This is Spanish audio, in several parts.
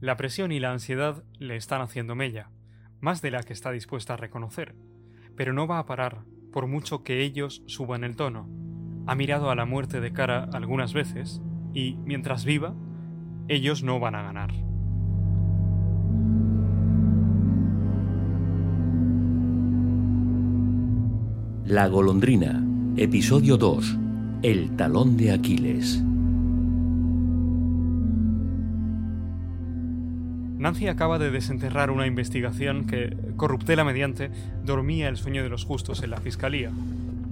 La presión y la ansiedad le están haciendo mella, más de la que está dispuesta a reconocer, pero no va a parar, por mucho que ellos suban el tono. Ha mirado a la muerte de cara algunas veces, y mientras viva, ellos no van a ganar. La golondrina, episodio 2. El talón de Aquiles. Nancy acaba de desenterrar una investigación que, corruptela mediante, dormía el sueño de los justos en la fiscalía.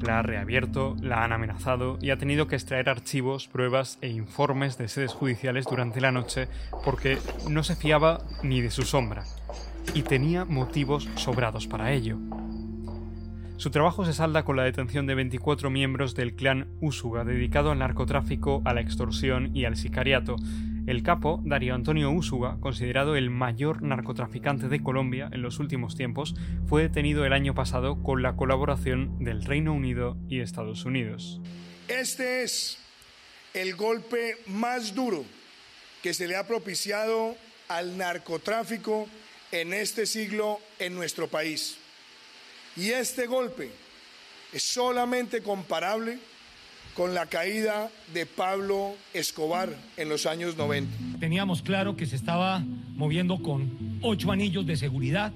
La ha reabierto, la han amenazado y ha tenido que extraer archivos, pruebas e informes de sedes judiciales durante la noche porque no se fiaba ni de su sombra y tenía motivos sobrados para ello. Su trabajo se salda con la detención de 24 miembros del clan Usuga dedicado al narcotráfico, a la extorsión y al sicariato. El capo, Darío Antonio Usuga, considerado el mayor narcotraficante de Colombia en los últimos tiempos, fue detenido el año pasado con la colaboración del Reino Unido y Estados Unidos. Este es el golpe más duro que se le ha propiciado al narcotráfico en este siglo en nuestro país. Y este golpe es solamente comparable con la caída de Pablo Escobar en los años 90. Teníamos claro que se estaba moviendo con ocho anillos de seguridad,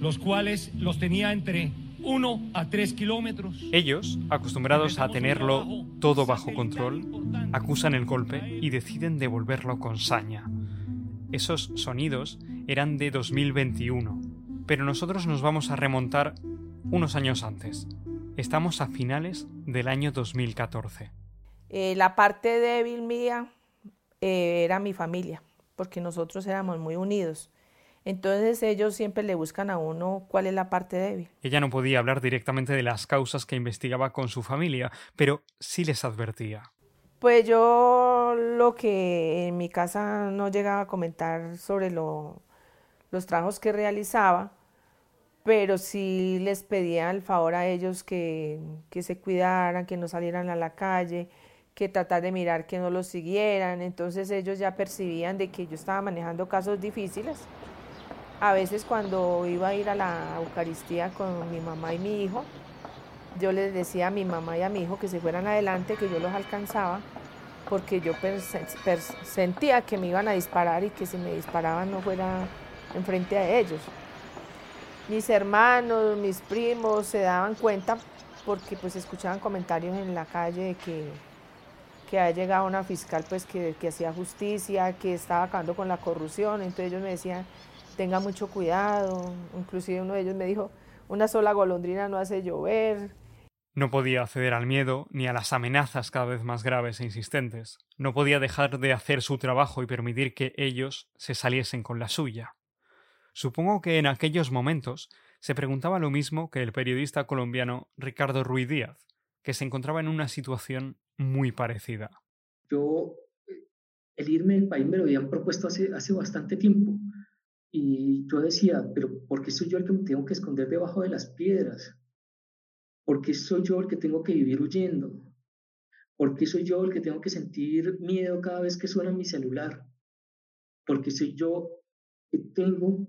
los cuales los tenía entre uno a tres kilómetros. Ellos, acostumbrados a tenerlo todo bajo control, acusan el golpe y deciden devolverlo con saña. Esos sonidos eran de 2021 pero nosotros nos vamos a remontar unos años antes. Estamos a finales del año 2014. Eh, la parte débil mía eh, era mi familia, porque nosotros éramos muy unidos. Entonces ellos siempre le buscan a uno cuál es la parte débil. Ella no podía hablar directamente de las causas que investigaba con su familia, pero sí les advertía. Pues yo lo que en mi casa no llegaba a comentar sobre lo, los trabajos que realizaba, pero sí les pedía el favor a ellos que, que, se cuidaran, que no salieran a la calle, que tratar de mirar que no los siguieran. Entonces ellos ya percibían de que yo estaba manejando casos difíciles. A veces cuando iba a ir a la Eucaristía con mi mamá y mi hijo, yo les decía a mi mamá y a mi hijo que se fueran adelante, que yo los alcanzaba, porque yo sentía que me iban a disparar y que si me disparaban no fuera enfrente a ellos. Mis hermanos, mis primos se daban cuenta porque pues escuchaban comentarios en la calle de que, que ha llegado una fiscal pues que, que hacía justicia, que estaba acabando con la corrupción, entonces ellos me decían, tenga mucho cuidado, inclusive uno de ellos me dijo, una sola golondrina no hace llover. No podía acceder al miedo ni a las amenazas cada vez más graves e insistentes. No podía dejar de hacer su trabajo y permitir que ellos se saliesen con la suya. Supongo que en aquellos momentos se preguntaba lo mismo que el periodista colombiano Ricardo Ruiz Díaz, que se encontraba en una situación muy parecida. Yo, el irme del país me lo habían propuesto hace, bastante tiempo. Y yo decía, pero ¿por qué soy yo el que tengo que esconder debajo de las piedras? ¿Por qué soy yo el que tengo que vivir huyendo? ¿Por qué soy yo el que tengo que sentir miedo cada vez que suena mi celular? ¿Por qué soy yo que tengo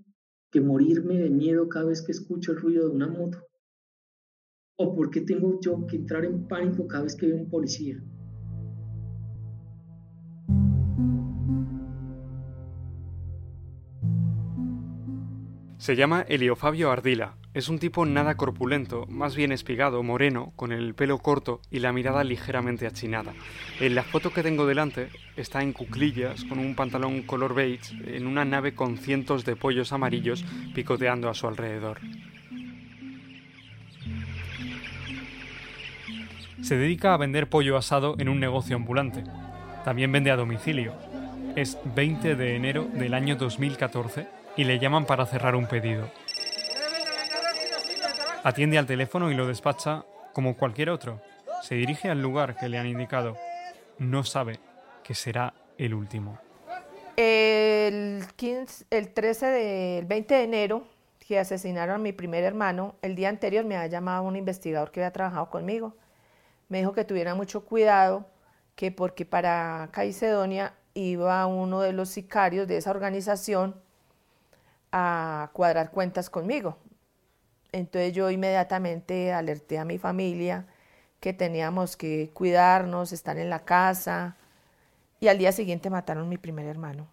que morirme de miedo cada vez que escucho el ruido de una moto? ¿O por qué tengo yo que entrar en pánico cada vez que veo un policía? Se llama Eliofabio Ardila. Es un tipo nada corpulento, más bien espigado, moreno, con el pelo corto y la mirada ligeramente achinada. En la foto que tengo delante está en cuclillas, con un pantalón color beige, en una nave con cientos de pollos amarillos picoteando a su alrededor. Se dedica a vender pollo asado en un negocio ambulante. También vende a domicilio. Es 20 de enero del año 2014 y le llaman para cerrar un pedido. Atiende al teléfono y lo despacha como cualquier otro. Se dirige al lugar que le han indicado. No sabe que será el último. El, 15, el 13 del 20 de enero, que asesinaron a mi primer hermano, el día anterior me ha llamado un investigador que había trabajado conmigo. Me dijo que tuviera mucho cuidado, que porque para Caicedonia iba uno de los sicarios de esa organización a cuadrar cuentas conmigo. Entonces yo inmediatamente alerté a mi familia que teníamos que cuidarnos, estar en la casa, y al día siguiente mataron a mi primer hermano.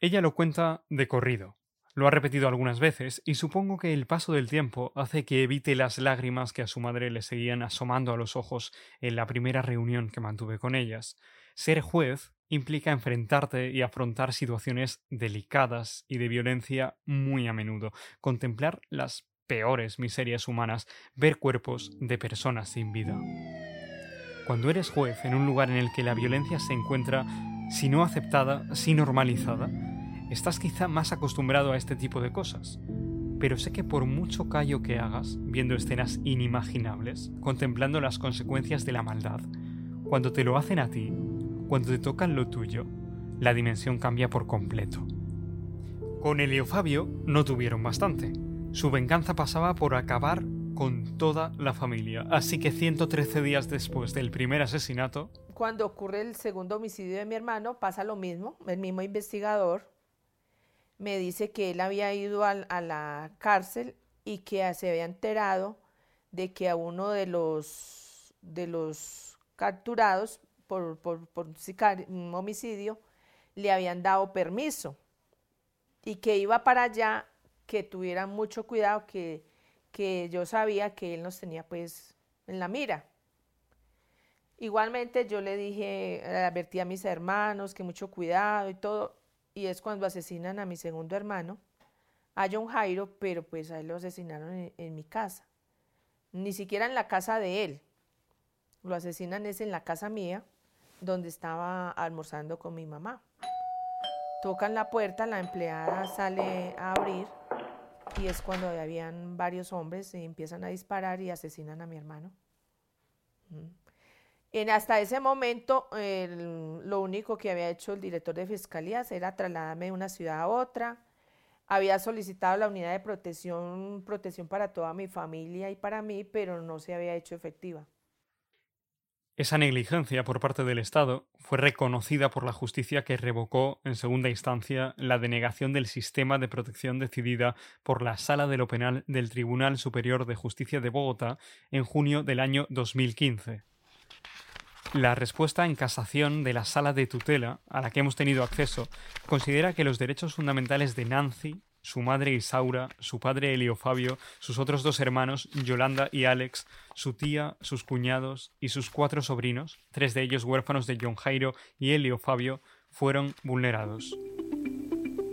Ella lo cuenta de corrido. Lo ha repetido algunas veces y supongo que el paso del tiempo hace que evite las lágrimas que a su madre le seguían asomando a los ojos en la primera reunión que mantuve con ellas. Ser juez implica enfrentarte y afrontar situaciones delicadas y de violencia muy a menudo, contemplar las peores miserias humanas, ver cuerpos de personas sin vida. Cuando eres juez en un lugar en el que la violencia se encuentra, si no aceptada, si normalizada, estás quizá más acostumbrado a este tipo de cosas. Pero sé que por mucho callo que hagas, viendo escenas inimaginables, contemplando las consecuencias de la maldad, cuando te lo hacen a ti, cuando te tocan lo tuyo, la dimensión cambia por completo. Con Elio Fabio no tuvieron bastante. Su venganza pasaba por acabar con toda la familia. Así que 113 días después del primer asesinato... Cuando ocurre el segundo homicidio de mi hermano, pasa lo mismo. El mismo investigador me dice que él había ido a, la cárcel y que se había enterado de que a uno de los, de los capturados por, por, por un homicidio le habían dado permiso y que iba para allá, que tuviera mucho cuidado, que que yo sabía que él nos tenía pues en la mira. Igualmente yo le dije, advertí a mis hermanos que mucho cuidado y todo, y es cuando asesinan a mi segundo hermano, a John Jairo, pero pues a él lo asesinaron en, mi casa, ni siquiera en la casa de él, lo asesinan es en la casa mía, donde estaba almorzando con mi mamá. Tocan la puerta, la empleada sale a abrir y es cuando habían varios hombres y empiezan a disparar y asesinan a mi hermano. En hasta ese momento, lo único que había hecho el director de fiscalías era trasladarme de una ciudad a otra. Había solicitado la unidad de protección, protección para toda mi familia y para mí, pero no se había hecho efectiva. Esa negligencia por parte del Estado fue reconocida por la justicia que revocó en segunda instancia la denegación del sistema de protección decidida por la Sala de lo Penal del Tribunal Superior de Justicia de Bogotá en junio del año 2015. La respuesta en casación de la Sala de Tutela, a la que hemos tenido acceso, considera que los derechos fundamentales de Nancy, su madre Isaura, su padre Elio Fabio, sus otros dos hermanos, Yolanda y Alex, su tía, sus cuñados y sus cuatro sobrinos, tres de ellos huérfanos de John Jairo y Elio Fabio, fueron vulnerados.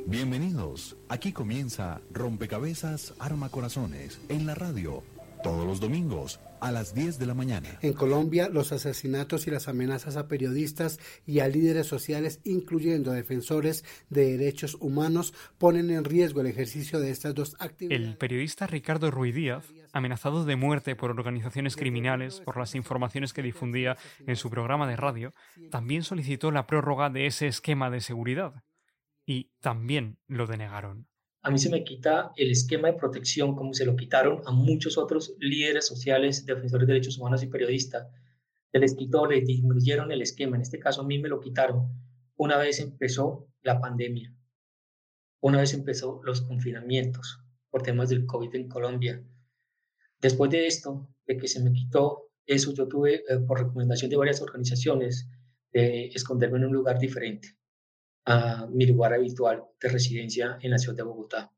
Bienvenidos. Aquí comienza Rompecabezas Arma Corazones en la radio todos los domingos a las 10 de la mañana. En Colombia, los asesinatos y las amenazas a periodistas y a líderes sociales, incluyendo a defensores de derechos humanos, ponen en riesgo el ejercicio de estas dos actividades. El periodista Ricardo Ruiz Díaz, amenazado de muerte por organizaciones criminales por las informaciones que difundía en su programa de radio, también solicitó la prórroga de ese esquema de seguridad. Y también lo denegaron a mí se me quita el esquema de protección como se lo quitaron a muchos otros líderes sociales, defensores de derechos humanos y periodistas. Se les quitó, les disminuyeron el esquema. En este caso a mí me lo quitaron una vez empezó la pandemia, una vez empezó los confinamientos por temas del COVID en Colombia. Después de esto, de que se me quitó eso, yo tuve, eh, por recomendación de varias organizaciones, de esconderme en un lugar diferente a mi lugar habitual de residencia en la ciudad de Bogotá.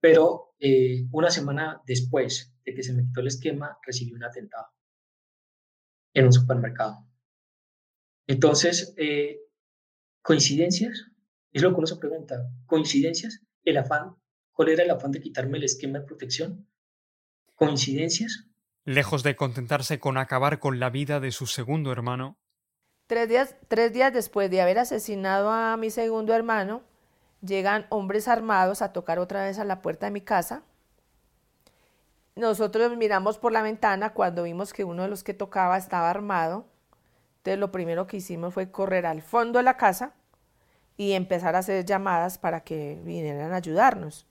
Pero eh, una semana después de que se me quitó el esquema, recibí un atentado en un supermercado. Entonces, eh, ¿coincidencias? Es lo que uno se pregunta. ¿Coincidencias? ¿El afán? ¿Cuál era el afán de quitarme el esquema de protección? ¿Coincidencias? Lejos de contentarse con acabar con la vida de su segundo hermano, Tres días, tres días después de haber asesinado a mi segundo hermano, llegan hombres armados a tocar otra vez a la puerta de mi casa. Nosotros miramos por la ventana cuando vimos que uno de los que tocaba estaba armado. Entonces lo primero que hicimos fue correr al fondo de la casa y empezar a hacer llamadas para que vinieran a ayudarnos.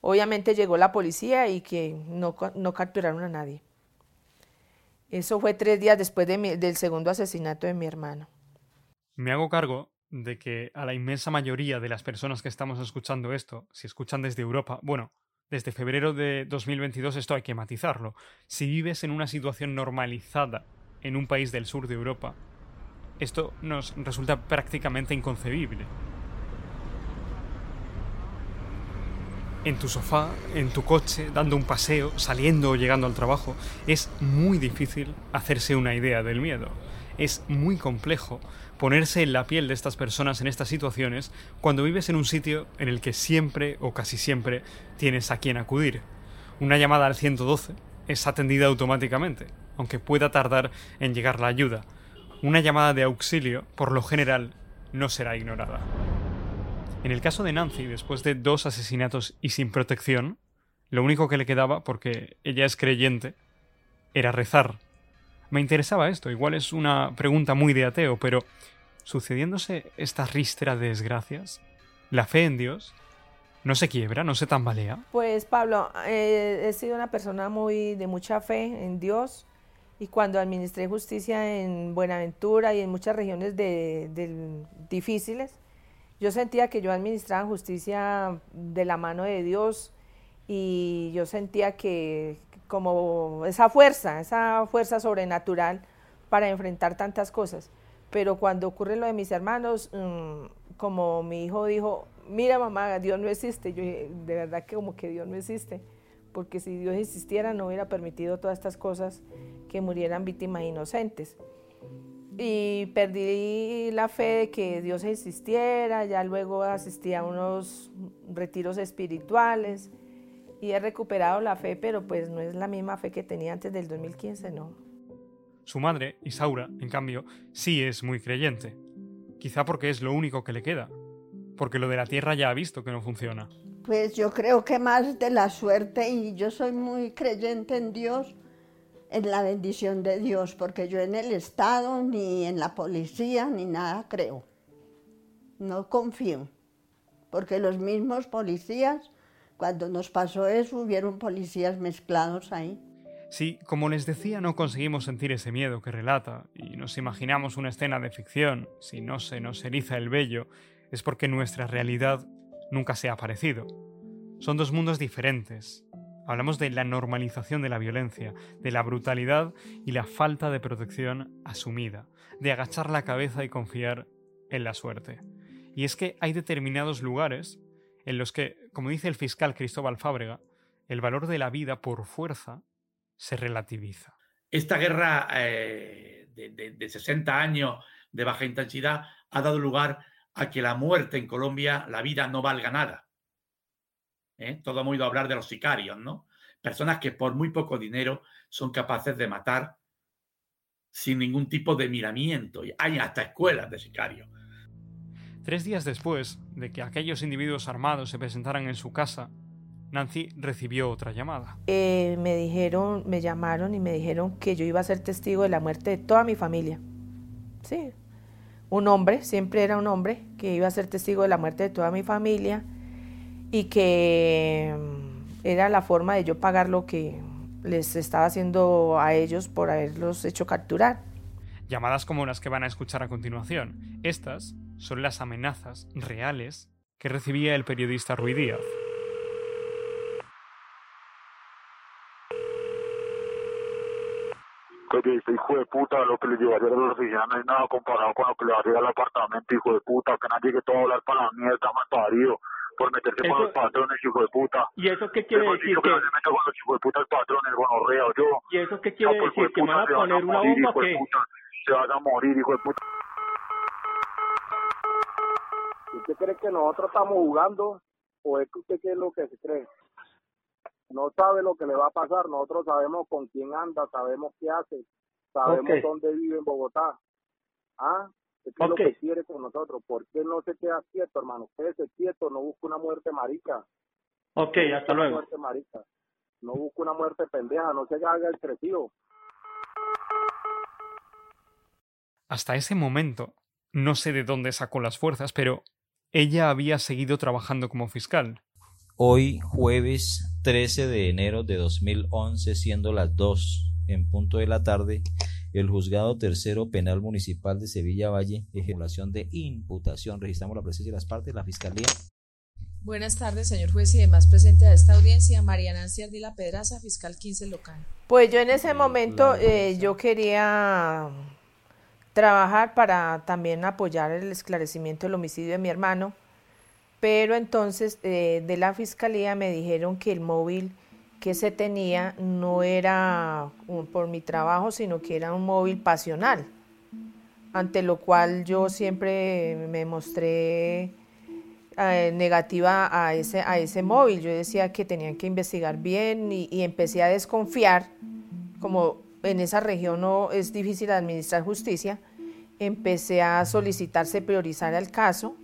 Obviamente llegó la policía y que no, no capturaron a nadie. Eso fue tres días después del segundo asesinato de mi hermano. Me hago cargo de que a la inmensa mayoría de las personas que estamos escuchando esto, si escuchan desde Europa, bueno, desde febrero de 2022 esto hay que matizarlo. Si vives en una situación normalizada en un país del sur de Europa, esto nos resulta prácticamente inconcebible. En tu sofá, en tu coche, dando un paseo, saliendo o llegando al trabajo, es muy difícil hacerse una idea del miedo. Es muy complejo ponerse en la piel de estas personas en estas situaciones cuando vives en un sitio en el que siempre o casi siempre tienes a quien acudir. Una llamada al 112 es atendida automáticamente, aunque pueda tardar en llegar la ayuda. Una llamada de auxilio, por lo general, no será ignorada. En el caso de Nancy, después de dos asesinatos y sin protección, lo único que le quedaba, porque ella es creyente, era rezar me interesaba esto, igual es una pregunta muy de ateo, pero sucediéndose esta rístera de desgracias, la fe en Dios no se quiebra, no se tambalea. Pues Pablo, eh, he sido una persona muy de mucha fe en Dios y cuando administré justicia en Buenaventura y en muchas regiones de, difíciles, yo sentía que yo administraba justicia de la mano de Dios y yo sentía que, como esa fuerza, esa fuerza sobrenatural para enfrentar tantas cosas. Pero cuando ocurre lo de mis hermanos, mm, como mi hijo dijo, mira mamá, Dios no existe, yo de verdad que como que Dios no existe, porque si Dios existiera no hubiera permitido todas estas cosas que murieran víctimas inocentes. Y perdí la fe de que Dios existiera, ya luego asistí a unos retiros espirituales y he recuperado la fe, pero pues no es la misma fe que tenía antes del 2015, no. Su madre, Isaura, en cambio, sí es muy creyente. Quizá porque es lo único que le queda. Porque lo de la tierra ya ha visto que no funciona. Pues yo creo que más de la suerte y yo soy muy creyente en Dios, en la bendición de Dios, porque yo en el Estado, ni en la policía, ni nada creo. No confío, porque los mismos policías cuando nos pasó eso, hubieron policías mezclados ahí. Sí, como les decía, no conseguimos sentir ese miedo que relata, y nos imaginamos una escena de ficción, si no se nos eriza el vello, es porque nuestra realidad nunca se ha parecido. Son dos mundos diferentes. Hablamos de la normalización de la violencia, de la brutalidad y la falta de protección asumida, de agachar la cabeza y confiar en la suerte. Y es que hay determinados lugares en los que, como dice el fiscal Cristóbal Fábrega, el valor de la vida por fuerza se relativiza. Esta guerra eh, de, 60 años de baja intensidad ha dado lugar a que la muerte en Colombia, la vida no valga nada. ¿Eh? Todo hemos oído hablar de los sicarios, ¿no? Personas que por muy poco dinero son capaces de matar sin ningún tipo de miramiento. Hay hasta escuelas de sicarios. Tres días después de que aquellos individuos armados se presentaran en su casa, Nancy recibió otra llamada. Eh, me dijeron, me llamaron y me dijeron que yo iba a ser testigo de la muerte de toda mi familia. Sí, un hombre, siempre era un hombre, que iba a ser testigo de la muerte de toda mi familia y que mm, era la forma de yo pagar lo que les estaba haciendo a ellos por haberlos hecho capturar. Llamadas como las que van a escuchar a continuación. Estas son las amenazas reales que recibía el periodista Ruiz Díaz. que este hijo de puta, lo que le llevaría a la oficina no es nada comparado con lo que le va a llevar al apartamento, hijo de puta, que nadie que todo hablar para la mierda, mal parido, por meterse con los patrones, hijo de puta. ¿Y eso qué quiere decir? Que no se meta con los hijos de puta el patrones, gonorrea o yo. ¿Y eso qué quiere decir? ¿Que van a poner una bomba o qué? Se van a morir, hijo de puta. ¿Usted cree que nosotros estamos jugando o es que usted qué es lo que se cree? No sabe lo que le va a pasar, nosotros sabemos con quién anda, sabemos qué hace, sabemos dónde vive en Bogotá. ¿Ah? ¿Qué es lo que quiere con nosotros? ¿Por qué no se queda quieto, hermano? Quédese quieto, no busca una muerte marica. Ok, hasta luego. Muerte marica. No busca una muerte pendeja, no se haga el crecido. Hasta ese momento, no sé de dónde sacó las fuerzas, pero ella había seguido trabajando como fiscal. Hoy, jueves 13 de enero de 2011, siendo las 2 en punto de la tarde, el juzgado tercero penal municipal de Sevilla Valle, ejecutación de imputación. Registramos la presencia de las partes, la fiscalía. Buenas tardes, señor juez y demás presente a esta audiencia. María Nancy Ardila Pedraza, fiscal 15 local. Pues yo en ese momento eh, yo quería trabajar para también apoyar el esclarecimiento del homicidio de mi hermano, pero entonces eh, de la fiscalía me dijeron que el móvil que se tenía no era por mi trabajo, sino que era un móvil pasional, ante lo cual yo siempre me mostré eh, negativa a ese, a ese móvil. Yo decía que tenían que investigar bien y, y, empecé a desconfiar, como en esa región no es difícil administrar justicia, empecé a solicitarse priorizar el caso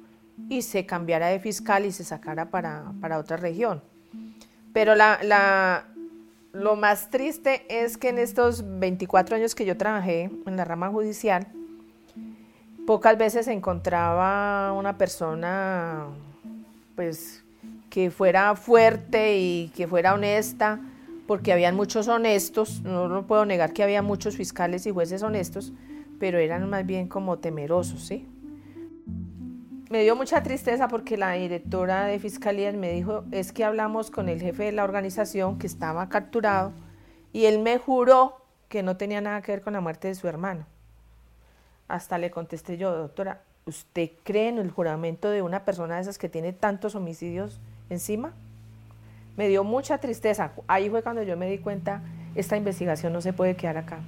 y se cambiara de fiscal y se sacara para, para otra región. Pero lo más triste es que en estos 24 años que yo trabajé en la rama judicial, pocas veces encontraba una persona pues que fuera fuerte y que fuera honesta, porque habían muchos honestos, no lo puedo negar que había muchos fiscales y jueces honestos, pero eran más bien como temerosos, ¿sí? Me dio mucha tristeza porque la directora de fiscalía me dijo, es que hablamos con el jefe de la organización que estaba capturado y él me juró que no tenía nada que ver con la muerte de su hermano. Hasta le contesté yo, doctora, ¿usted cree en el juramento de una persona de esas que tiene tantos homicidios encima? Me dio mucha tristeza. Ahí fue cuando yo me di cuenta, esta investigación no se puede quedar acá.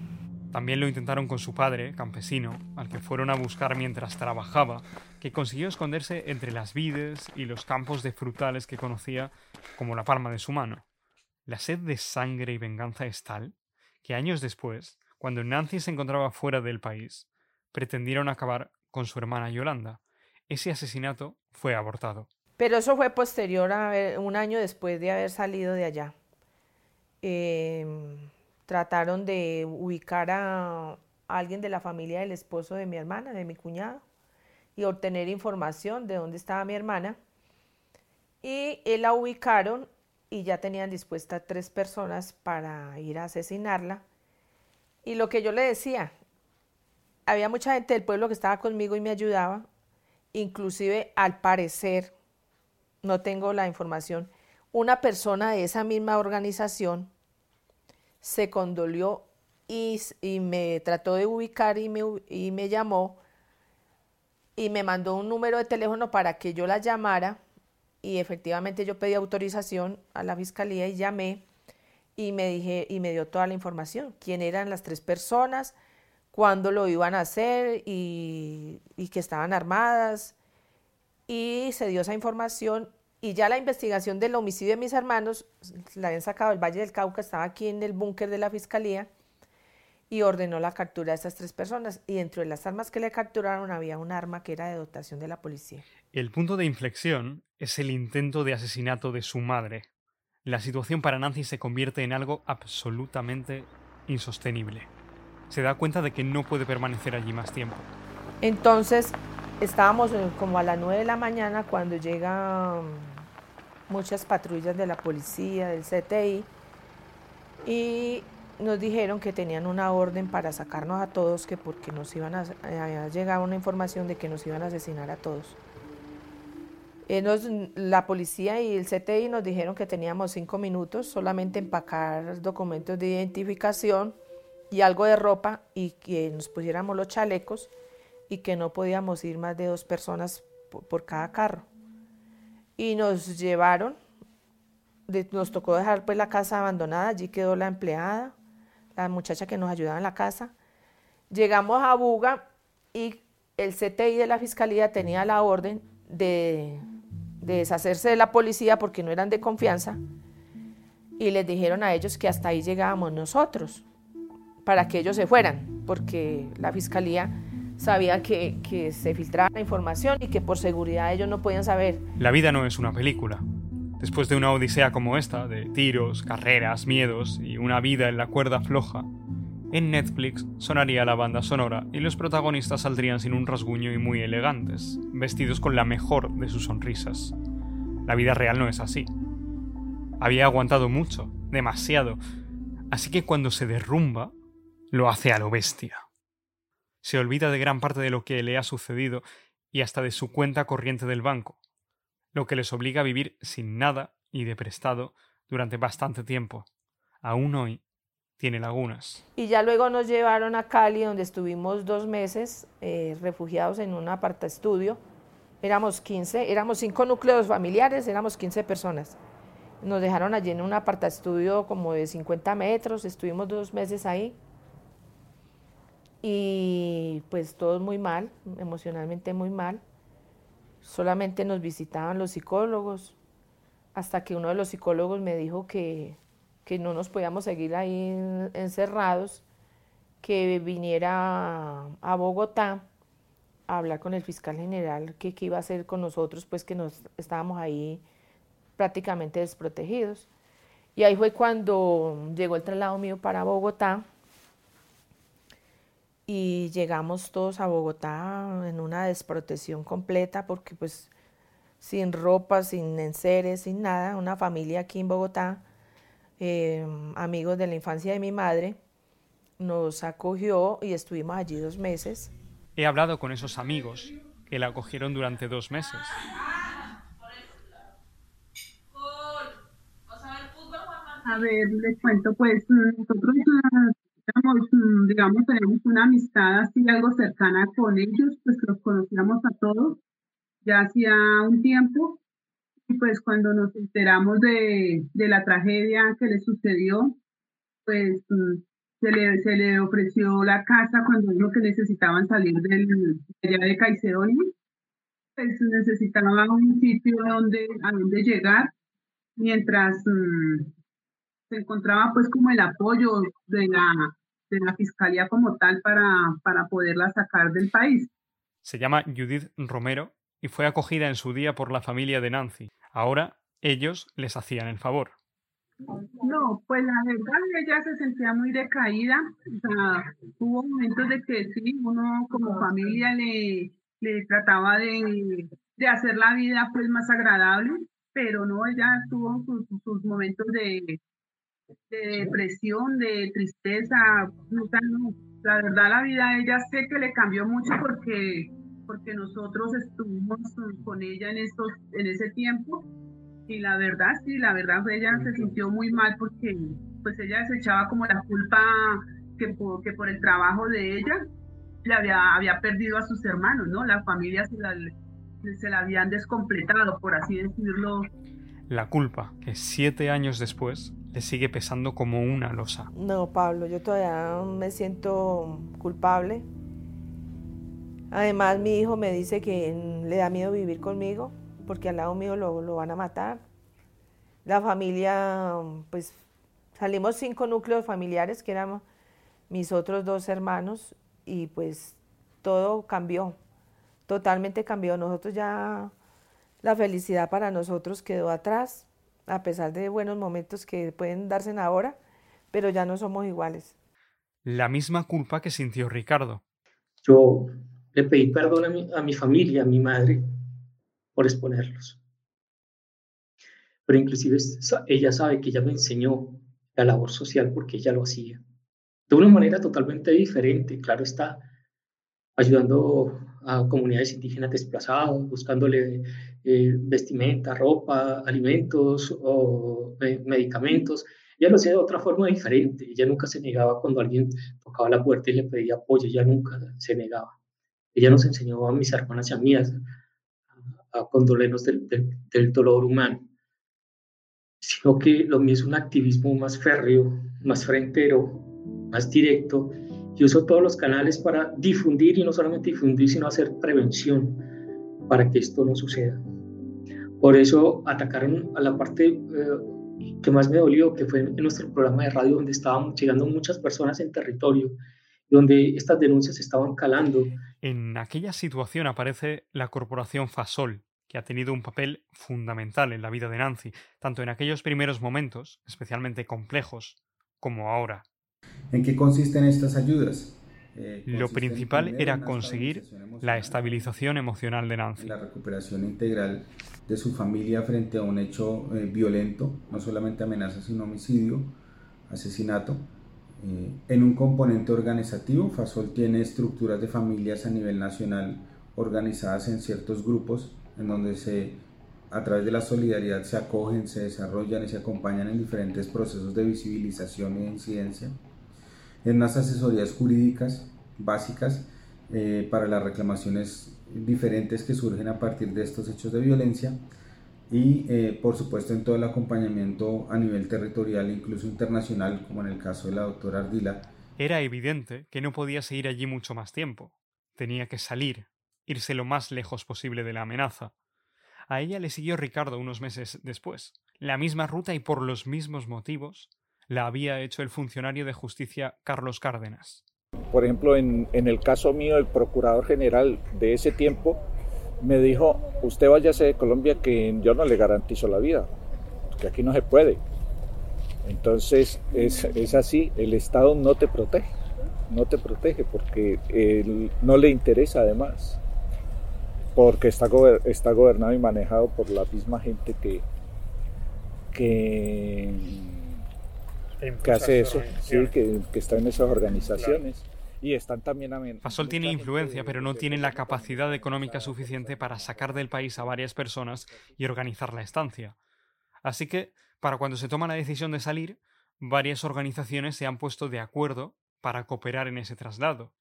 También lo intentaron con su padre, campesino, al que fueron a buscar mientras trabajaba, que consiguió esconderse entre las vides y los campos de frutales que conocía como la palma de su mano. La sed de sangre y venganza es tal que años después, cuando Nancy se encontraba fuera del país, pretendieron acabar con su hermana Yolanda. Ese asesinato fue abortado. Pero eso fue posterior a un año después de haber salido de allá. Eh, trataron de ubicar a alguien de la familia del esposo de mi hermana, de mi cuñado, y obtener información de dónde estaba mi hermana. Y la ubicaron y ya tenían dispuestas tres personas para ir a asesinarla. Y lo que yo le decía, había mucha gente del pueblo que estaba conmigo y me ayudaba, inclusive al parecer, no tengo la información, una persona de esa misma organización se condolió y, me trató de ubicar y me, y me llamó y me mandó un número de teléfono para que yo la llamara y efectivamente yo pedí autorización a la fiscalía y llamé y me dije y me dio toda la información, quién eran las tres personas, cuándo lo iban a hacer y, y que estaban armadas. Y se dio esa información y ya la investigación del homicidio de mis hermanos, la habían sacado del Valle del Cauca, estaba aquí en el búnker de la fiscalía y ordenó la captura de esas tres personas. Y dentro de las armas que le capturaron había un arma que era de dotación de la policía. El punto de inflexión es el intento de asesinato de su madre. La situación para Nancy se convierte en algo absolutamente insostenible. Se da cuenta de que no puede permanecer allí más tiempo. Entonces, estábamos como a las 9 de la mañana cuando llega muchas patrullas de la policía, del CTI, y nos dijeron que tenían una orden para sacarnos a todos, que porque nos iban a, había llegado una información de que nos iban a asesinar a todos. Eh, la policía y el CTI nos dijeron que teníamos cinco minutos, solamente empacar documentos de identificación y algo de ropa y que nos pusiéramos los chalecos y que no podíamos ir más de dos personas por cada carro y nos llevaron, nos tocó dejar pues la casa abandonada, allí quedó la empleada, la muchacha que nos ayudaba en la casa. Llegamos a Buga y el CTI de la fiscalía tenía la orden de, de deshacerse de la policía porque no eran de confianza. Y les dijeron a ellos que hasta ahí llegábamos nosotros para que ellos se fueran, porque la fiscalía sabía que, que se filtraba la información y que por seguridad ellos no podían saber. La vida no es una película. Después de una odisea como esta, de tiros, carreras, miedos y una vida en la cuerda floja, en Netflix sonaría la banda sonora y los protagonistas saldrían sin un rasguño y muy elegantes, vestidos con la mejor de sus sonrisas. La vida real no es así. Había aguantado mucho, demasiado, así que cuando se derrumba, lo hace a lo bestia. Se olvida de gran parte de lo que le ha sucedido y hasta de su cuenta corriente del banco, lo que les obliga a vivir sin nada y de prestado durante bastante tiempo. Aún hoy tiene lagunas. Y ya luego nos llevaron a Cali, donde estuvimos dos meses eh, refugiados en un aparta estudio. Éramos 15, éramos cinco núcleos familiares, éramos 15 personas. Nos dejaron allí en un aparta estudio como de 50 metros, estuvimos dos meses ahí. Y pues todos muy mal, emocionalmente muy mal. Solamente nos visitaban los psicólogos, hasta que uno de los psicólogos me dijo que que no nos podíamos seguir ahí encerrados, que viniera a Bogotá a hablar con el fiscal general qué iba a hacer con nosotros, pues que nos estábamos ahí prácticamente desprotegidos. Y ahí fue cuando llegó el traslado mío para Bogotá y llegamos todos a Bogotá en una desprotección completa porque pues sin ropa, sin enseres, sin nada, una familia aquí en Bogotá Em, amigos de la infancia de mi madre, nos acogió y estuvimos allí dos meses. He hablado con esos amigos que la acogieron durante dos meses. A ver, les cuento, pues nosotros digamos, digamos, tenemos una amistad así algo cercana con ellos, pues los conocíamos a todos ya hacía un tiempo. Y pues cuando nos enteramos de, de la tragedia que le sucedió, pues mm, se le, se le ofreció la casa cuando dijo que necesitaban salir del, de de Caicedo, pues necesitaban un sitio donde, a donde llegar, mientras mm, se encontraba pues como el apoyo de la, de la fiscalía como tal para, para poderla sacar del país. Se llama Judith Romero y fue acogida en su día por la familia de Nancy. Ahora ellos les hacían el favor. No, pues la verdad ella se sentía muy decaída. O sea, hubo momentos de que sí, uno como familia le, le trataba de, de hacer la vida pues más agradable, pero no, ella tuvo sus, sus momentos de, de depresión, de tristeza. La verdad la vida ella sé que le cambió mucho porque porque nosotros estuvimos con ella en, estos, en ese tiempo y la verdad, sí, la verdad ella se sintió muy mal porque pues ella se echaba como la culpa que por, que por el trabajo de ella le había, había perdido a sus hermanos, ¿no? La familia se la, se la habían descompletado, por así decirlo. La culpa, que siete años después le sigue pesando como una losa. No, Pablo, yo todavía me siento culpable Además, mi hijo me dice que le da miedo vivir conmigo porque al lado mío lo, lo van a matar. La familia, pues salimos cinco núcleos familiares que éramos mis otros dos hermanos y pues todo cambió, totalmente cambió. Nosotros ya, la felicidad para nosotros quedó atrás, a pesar de buenos momentos que pueden darse ahora, pero ya no somos iguales. La misma culpa que sintió Ricardo. Yo le pedí perdón a mi, familia, a mi madre, por exponerlos. Pero inclusive ella sabe que ella me enseñó la labor social porque ella lo hacía. De una manera totalmente diferente, claro está, ayudando a comunidades indígenas desplazadas, buscándole eh, vestimenta, ropa, alimentos o eh, medicamentos. Ella lo hacía de otra forma diferente. Ella nunca se negaba cuando alguien tocaba la puerta y le pedía apoyo. Ella nunca se negaba. Ella nos enseñó a mis hermanas y a mí a, condolernos del, del, dolor humano, sino que lo mío es un activismo más férreo, más frentero, más directo. Yo uso todos los canales para difundir y no solamente difundir, sino hacer prevención para que esto no suceda. Por eso atacaron a la parte eh, que más me dolió, que fue en nuestro programa de radio, donde estábamos llegando muchas personas en territorio, donde estas denuncias estaban calando en aquella situación aparece la corporación Fasol, que ha tenido un papel fundamental en la vida de Nancy, tanto en aquellos primeros momentos, especialmente complejos, como ahora. ¿En qué consisten estas ayudas? Eh, Lo principal era conseguir la estabilización emocional de Nancy. La recuperación integral de su familia frente a un hecho eh, violento, no solamente amenaza, sino homicidio, asesinato, Eh, en un componente organizativo, FASOL tiene estructuras de familias a nivel nacional organizadas en ciertos grupos en donde se, a través de la solidaridad se acogen, se desarrollan y se acompañan en diferentes procesos de visibilización y de incidencia. En unas asesorías jurídicas básicas eh, para las reclamaciones diferentes que surgen a partir de estos hechos de violencia y eh, por supuesto en todo el acompañamiento a nivel territorial e incluso internacional como en el caso de la doctora Ardila. Era evidente que no podía seguir allí mucho más tiempo. Tenía que salir, irse lo más lejos posible de la amenaza. A ella le siguió Ricardo unos meses después. La misma ruta y por los mismos motivos la había hecho el funcionario de justicia Carlos Cárdenas. Por ejemplo, en, el caso mío, el procurador general de ese tiempo me dijo, usted váyase de Colombia que yo no le garantizo la vida, que aquí no se puede. Entonces es, así, el Estado no te protege, no te protege porque no le interesa además, porque está, está gobernado y manejado por la misma gente que, que que hace eso, sí, que, está en esas organizaciones. Y están también Fasol tiene influencia, pero no tiene la capacidad económica suficiente para sacar del país a varias personas y organizar la estancia. Así que, para cuando se toma la decisión de salir, varias organizaciones se han puesto de acuerdo para cooperar en ese traslado.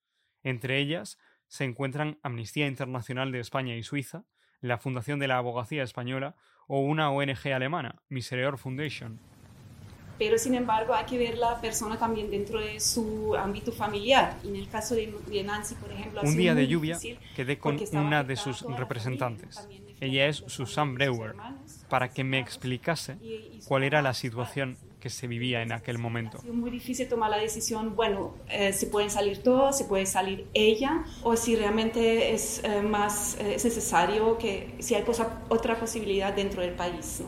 Entre ellas se encuentran Amnistía Internacional de España y Suiza, la Fundación de la Abogacía Española o una ONG alemana, Misereor Foundation pero sin embargo hay que ver la persona también dentro de su ámbito familiar. Y en el caso de, Nancy, por ejemplo... Un día de lluvia quedé con una de sus representantes. Ella es Susan Breuer, para que me explicase cuál era la situación que se vivía en aquel momento. Es muy difícil tomar la decisión, bueno, eh, si pueden salir todos, si puede salir ella, o si realmente es eh, más eh, necesario que si hay otra posibilidad dentro del país. ¿no?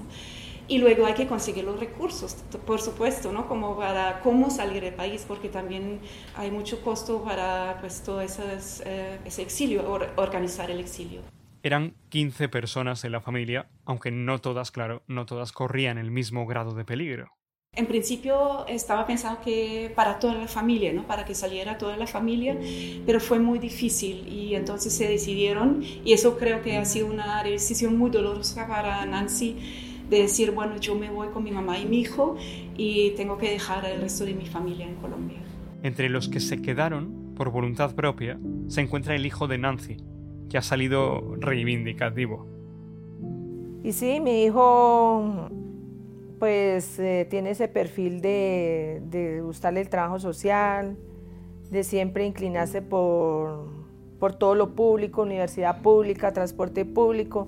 Y luego hay que conseguir los recursos, por supuesto, ¿no? Como para cómo salir del país, porque también hay mucho costo para pues, todo eh, ese exilio, organizar el exilio. Eran 15 personas en la familia, aunque no todas, claro, no todas corrían el mismo grado de peligro. En principio estaba pensado que para toda la familia, ¿no? para que saliera toda la familia, pero fue muy difícil y entonces se decidieron y eso creo que ha sido una decisión muy dolorosa para Nancy de decir, bueno, yo me voy con mi mamá y mi hijo y tengo que dejar al resto de mi familia en Colombia. Entre los que se quedaron, por voluntad propia, se encuentra el hijo de Nancy, que ha salido reivindicativo. Y sí, mi hijo pues eh, tiene ese perfil de, de, gustarle el trabajo social, de siempre inclinarse por, por todo lo público, universidad pública, transporte público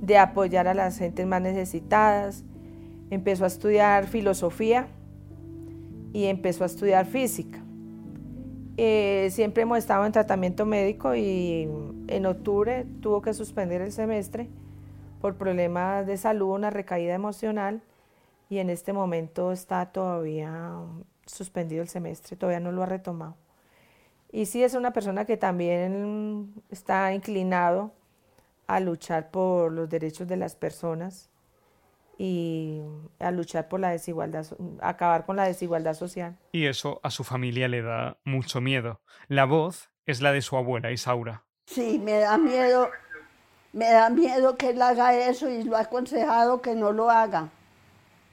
de apoyar a las gentes más necesitadas. Empezó a estudiar filosofía y empezó a estudiar física. Eh, siempre hemos estado en tratamiento médico y en octubre tuvo que suspender el semestre por problemas de salud, una recaída emocional y en este momento está todavía suspendido el semestre, todavía no lo ha retomado. Y sí es una persona que también está inclinado a luchar por los derechos de las personas y a luchar por la desigualdad, acabar con la desigualdad social. Y eso a su familia le da mucho miedo. La voz es la de su abuela Isaura. Sí, me da miedo, me da miedo que él haga eso y lo ha aconsejado que no lo haga,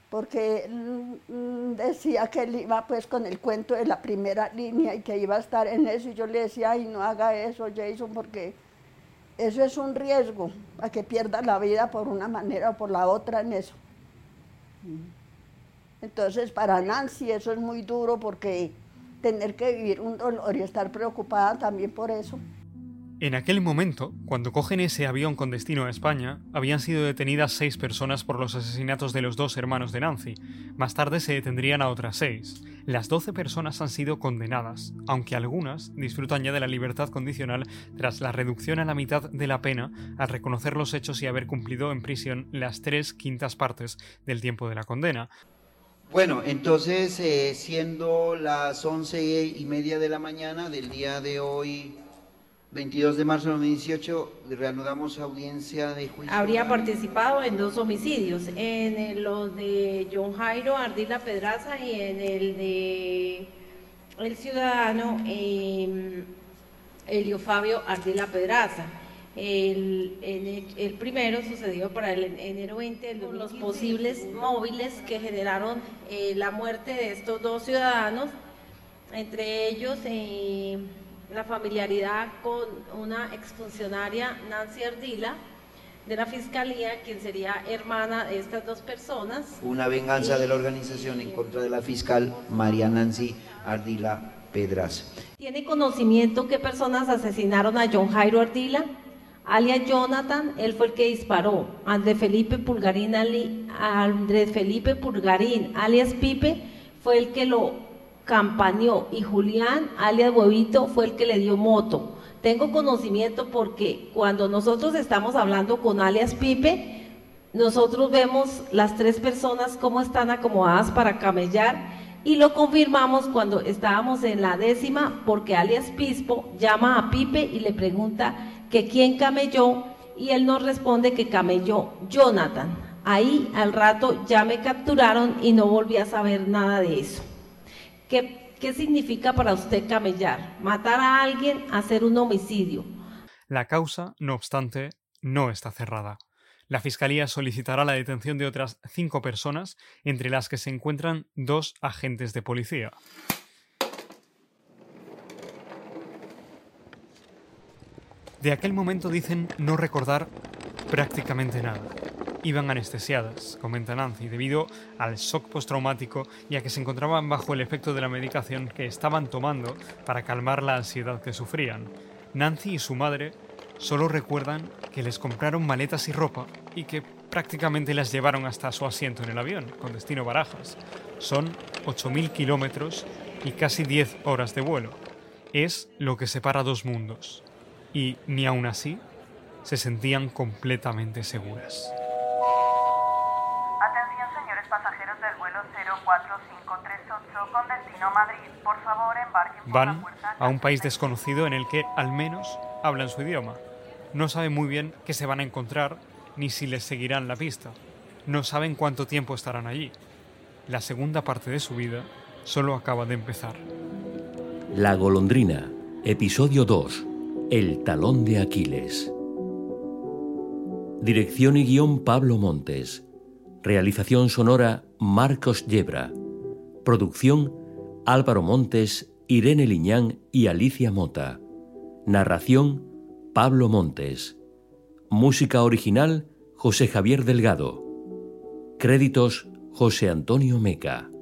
porque mm, decía que él iba pues con el cuento de la primera línea y que iba a estar en eso y yo le decía, ay, no haga eso, Jason, porque eso es un riesgo, a que pierda la vida por una manera o por la otra en eso. Entonces, para Nancy eso es muy duro porque tener que vivir un dolor y estar preocupada también por eso. En aquel momento, cuando cogen ese avión con destino a España, habían sido detenidas seis personas por los asesinatos de los dos hermanos de Nancy. Más tarde se detendrían a otras seis. Las doce personas han sido condenadas, aunque algunas disfrutan ya de la libertad condicional tras la reducción a la mitad de la pena al reconocer los hechos y haber cumplido en prisión las tres quintas partes del tiempo de la condena. Bueno, entonces, eh, siendo las once y media de la mañana del día de hoy, 22 de marzo de 2018 reanudamos audiencia de juicio. Habría participado en dos homicidios, en los de John Jairo Ardila Pedraza y en el de el ciudadano eh, Elio Fabio Ardila Pedraza. El, el, primero sucedió para el enero 20, los posibles móviles que generaron eh, la muerte de estos dos ciudadanos, entre ellos eh, la familiaridad con una exfuncionaria Nancy Ardila de la Fiscalía, quien sería hermana de estas dos personas. Una venganza de la organización en contra de la fiscal María Nancy Ardila Pedraza. ¿Tiene conocimiento qué personas asesinaron a John Jairo Ardila? alias Jonathan, él fue el que disparó. Andrés Felipe Pulgarín, Andrés Felipe Pulgarín, alias Pipe, fue el que lo campañó. Y Julián, alias Huevito, fue el que le dio moto. Tengo conocimiento porque cuando nosotros estamos hablando con alias Pipe, nosotros vemos las tres personas cómo están acomodadas para camellar y lo confirmamos cuando estábamos en la décima porque alias Pispo llama a Pipe y le pregunta que quién camelló y él nos responde que camelló Jonathan. Ahí al rato ya me capturaron y no volví a saber nada de eso. ¿Qué, significa para usted camellar? Matar a alguien, hacer un homicidio. La causa, no obstante, no está cerrada. La Fiscalía solicitará la detención de otras cinco personas, entre las que se encuentran dos agentes de policía. De aquel momento dicen no recordar prácticamente nada. Iban anestesiadas, comenta Nancy, debido al shock postraumático y a que se encontraban bajo el efecto de la medicación que estaban tomando para calmar la ansiedad que sufrían. Nancy y su madre solo recuerdan que les compraron maletas y ropa y que prácticamente las llevaron hasta su asiento en el avión, con destino Barajas. Son 8.000 kilómetros y casi 10 horas de vuelo. Es lo que separa dos mundos y ni aun así se sentían completamente seguras. Pasajeros del vuelo 04538 con destino Madrid, por favor embarquen por Van a un país desconocido en el que al menos hablan su idioma. No saben muy bien qué se van a encontrar ni si les seguirán la pista. No saben cuánto tiempo estarán allí. La segunda parte de su vida solo acaba de empezar. La golondrina, episodio 2. El talón de Aquiles. Dirección y guion Pablo Montes. Realización sonora Marcos Yebra. Producción Álvaro Montes, Irene Liñán y Alicia Mota. Narración Pablo Montes. Música original José Javier Delgado. Créditos José Antonio Meca.